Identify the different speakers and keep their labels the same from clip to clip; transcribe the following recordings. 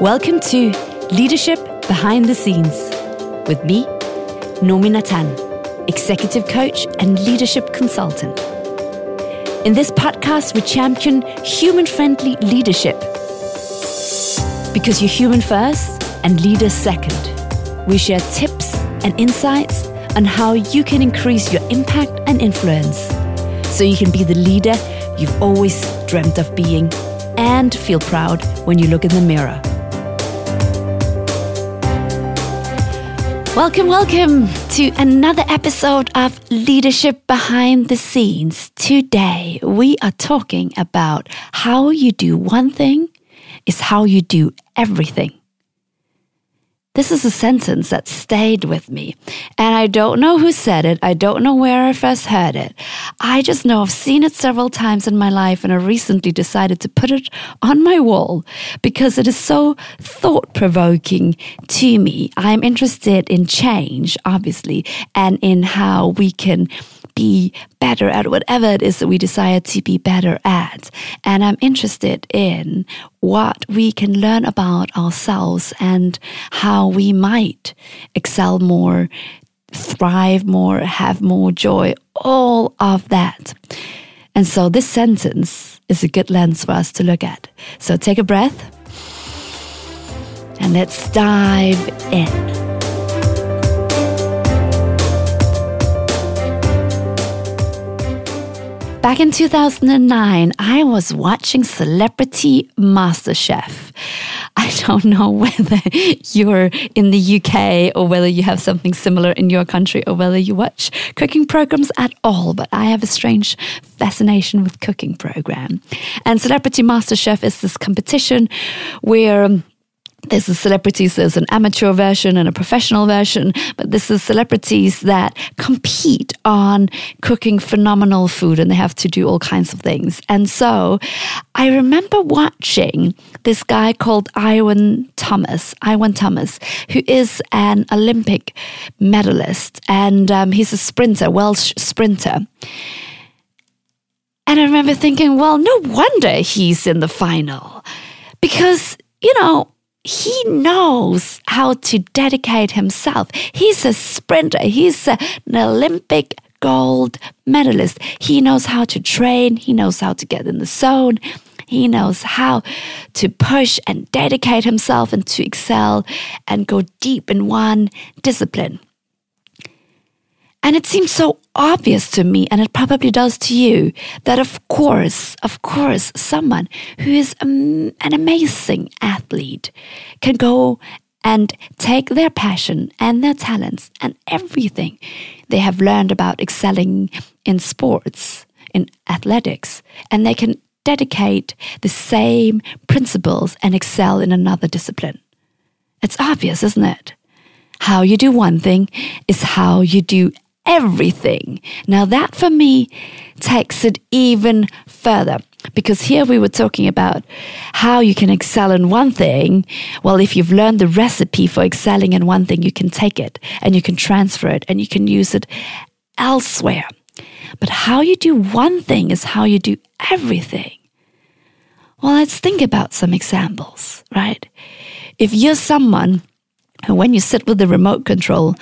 Speaker 1: Welcome to Leadership Behind the Scenes with me, Nomi Natan, executive coach and leadership consultant. In this podcast, we champion human friendly leadership because you're human first and leader second. We share tips and insights on how you can increase your impact and influence so you can be the leader you've always dreamt of being and feel proud when you look in the mirror. Welcome, welcome to another episode of Leadership Behind the Scenes. Today, we are talking about how you do one thing is how you do everything. This is a sentence that stayed with me. And I don't know who said it. I don't know where I first heard it. I just know I've seen it several times in my life and I recently decided to put it on my wall because it is so thought provoking to me. I'm interested in change, obviously, and in how we can be better at whatever it is that we desire to be better at. And I'm interested in what we can learn about ourselves and how we might excel more, thrive more, have more joy, all of that. And so this sentence is a good lens for us to look at. So take a breath and let's dive in. Back in 2009, I was watching Celebrity MasterChef. I don't know whether you're in the UK or whether you have something similar in your country or whether you watch cooking programs at all, but I have a strange fascination with cooking program. And Celebrity MasterChef is this competition where there's a celebrities, there's an amateur version and a professional version, but this is celebrities that compete on cooking phenomenal food and they have to do all kinds of things. And so I remember watching this guy called Iwan Thomas, Iwan Thomas, who is an Olympic medalist and um, he's a sprinter, Welsh sprinter. And I remember thinking, well, no wonder he's in the final because, you know, he knows how to dedicate himself. He's a sprinter, he's an Olympic gold medalist. He knows how to train, he knows how to get in the zone. He knows how to push and dedicate himself and to excel and go deep in one discipline. And it seems so obvious to me, and it probably does to you, that of course, of course, someone who is um, an amazing athlete can go and take their passion and their talents and everything they have learned about excelling in sports, in athletics, and they can dedicate the same principles and excel in another discipline. It's obvious, isn't it? How you do one thing is how you do everything. Now, that for me takes it even further because here we were talking about how you can excel in one thing. Well, if you've learned the recipe for excelling in one thing, you can take it and you can transfer it and you can use it elsewhere. But how you do one thing is how you do everything. Well, let's think about some examples, right? If you're someone who, when you sit with the remote control,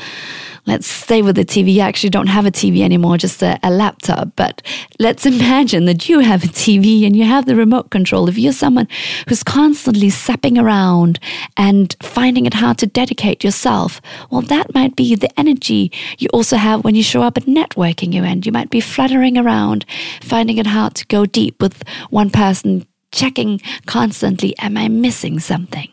Speaker 1: let's stay with the TV. You actually don't have a TV anymore, just a, a, laptop. But let's imagine that you have a TV and you have the remote control. If you're someone who's constantly sapping around and finding it hard to dedicate yourself, well, that might be the energy you also have when you show up at networking event. You might be fluttering around, finding it hard to go deep with one person, checking constantly, am I missing something?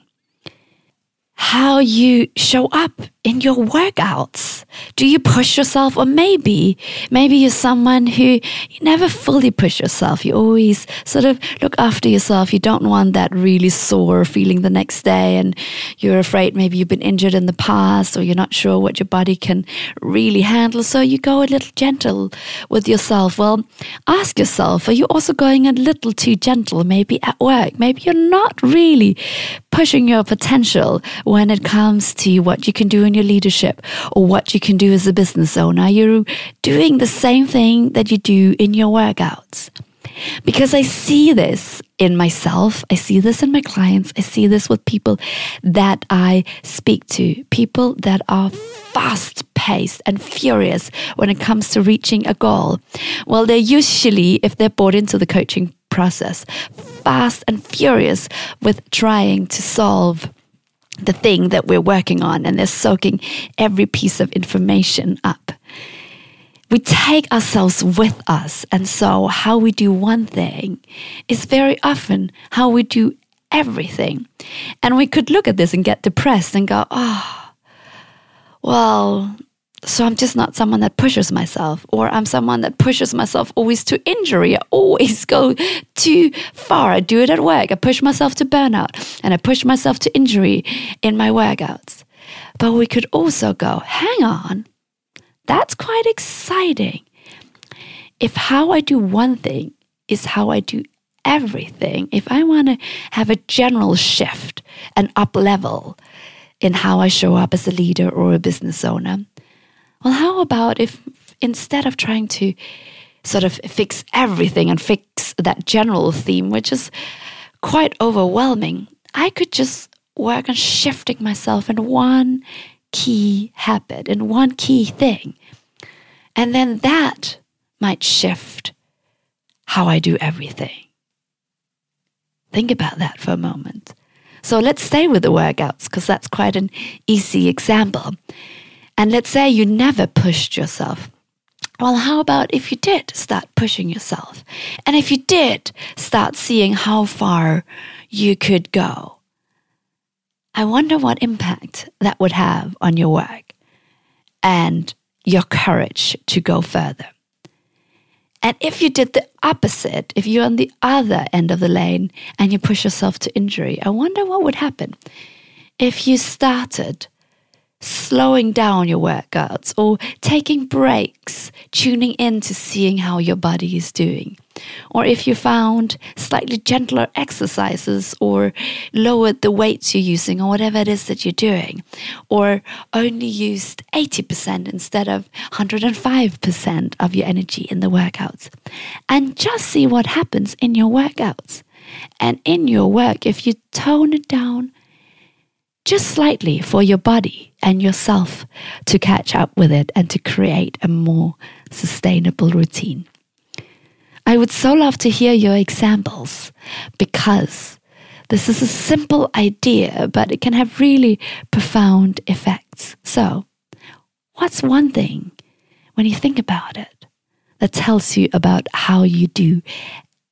Speaker 1: how you show up in your workouts. Do you push yourself? Or maybe, maybe you're someone who you never fully push yourself. You always sort of look after yourself. You don't want that really sore feeling the next day. And you're afraid maybe you've been injured in the past or you're not sure what your body can really handle. So you go a little gentle with yourself. Well, ask yourself, are you also going a little too gentle? Maybe at work. Maybe you're not really pushing your potential when it comes to what you can do your leadership or what you can do as a business owner. You're doing the same thing that you do in your workouts. because I see this in myself. I see this in my clients. I see this with people that I speak to, people that are fast paced and furious when it comes to reaching a goal. Well, they're usually, if they're bought into the coaching process, fast and furious with trying to solve the thing that we're working on and they're soaking every piece of information up we take ourselves with us. And so, how we do one thing is very often how we do everything. And we could look at this and get depressed and go, oh, well, so I'm just not someone that pushes myself, or I'm someone that pushes myself always to injury. I always go too far. I do it at work. I push myself to burnout and I push myself to injury in my workouts. But we could also go, hang on, that's quite exciting. If how I do one thing is how I do everything, if I want to have a general shift, an up level in how I show up as a leader or a business owner, well, how about if instead of trying to sort of fix everything and fix that general theme, which is quite overwhelming, I could just work on shifting myself in one key habit and one key thing. And then that might shift how I do everything. Think about that for a moment. So let's stay with the workouts because that's quite an easy example. And let's say you never pushed yourself. Well, how about if you did start pushing yourself? And if you did start seeing how far you could go? I wonder what impact that would have on your work and your courage to go further. And if you did the opposite, if you're on the other end of the lane and you push yourself to injury, I wonder what would happen if you started slowing down your workouts or taking breaks, tuning in to seeing how your body is doing. Or if you found slightly gentler exercises or lowered the weights you're using or whatever it is that you're doing, or only used 80% instead of 105% of your energy in the workouts. And just see what happens in your workouts. And in your work, if you tone it down, just slightly for your body and yourself to catch up with it and to create a more sustainable routine. I would so love to hear your examples because this is a simple idea, but it can have really profound effects. So, what's one thing when you think about it that tells you about how you do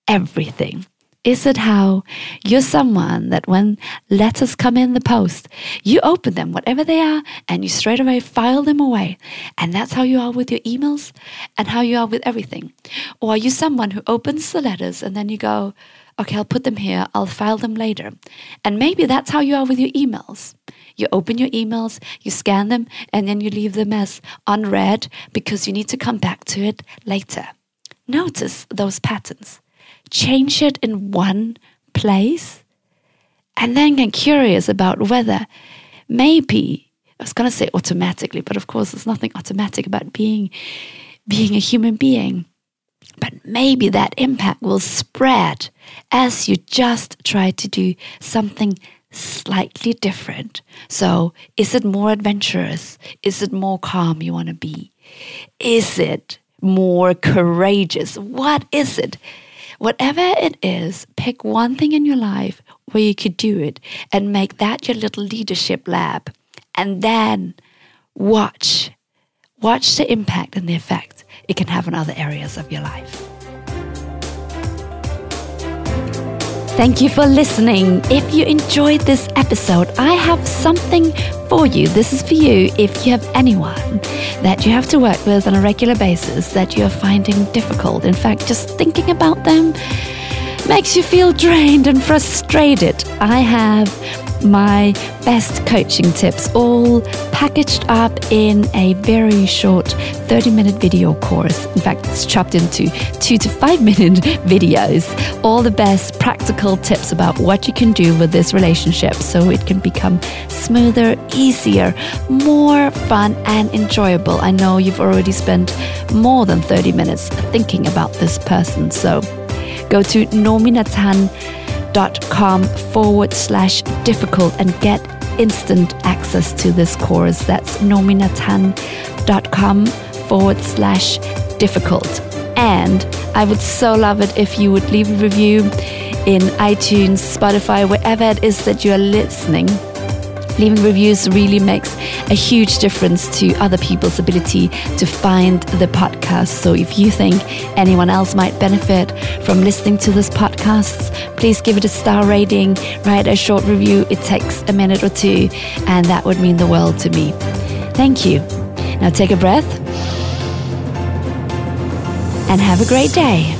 Speaker 1: everything? Is it how you're someone that when letters come in the post, you open them, whatever they are, and you straight away file them away? And that's how you are with your emails and how you are with everything? Or are you someone who opens the letters and then you go, okay, I'll put them here, I'll file them later? And maybe that's how you are with your emails. You open your emails, you scan them, and then you leave them as unread because you need to come back to it later. Notice those patterns change it in one place and then get curious about whether maybe I was going to say automatically, but of course there's nothing automatic about being being a human being. But maybe that impact will spread as you just try to do something slightly different. So, is it more adventurous? Is it more calm you want to be? Is it more courageous? What is it? Whatever it is, pick one thing in your life where you could do it and make that your little leadership lab. And then watch, watch the impact and the effect it can have on other areas of your life. Thank you for listening. If you enjoyed this episode, I have something for you. This is for you if you have anyone that you have to work with on a regular basis that you're finding difficult. In fact, just thinking about them makes you feel drained and frustrated. I have my best coaching tips all packaged up in a very short 30 minute video course. In fact, it's chopped into two to five minute videos. All the best practical tips about what you can do with this relationship so it can become smoother, easier, more fun, and enjoyable. I know you've already spent more than 30 minutes thinking about this person, so go to nominatan.com forward slash difficult and get instant access to this course. That's nominatan.com forward slash difficult. And I would so love it if you would leave a review in iTunes, Spotify, wherever it is that you are listening. Leaving reviews really makes a huge difference to other people's ability to find the podcast. So if you think anyone else might benefit from listening to this podcast, please give it a star rating, write a short review. It takes a minute or two, and that would mean the world to me. Thank you. Now take a breath and have a great day.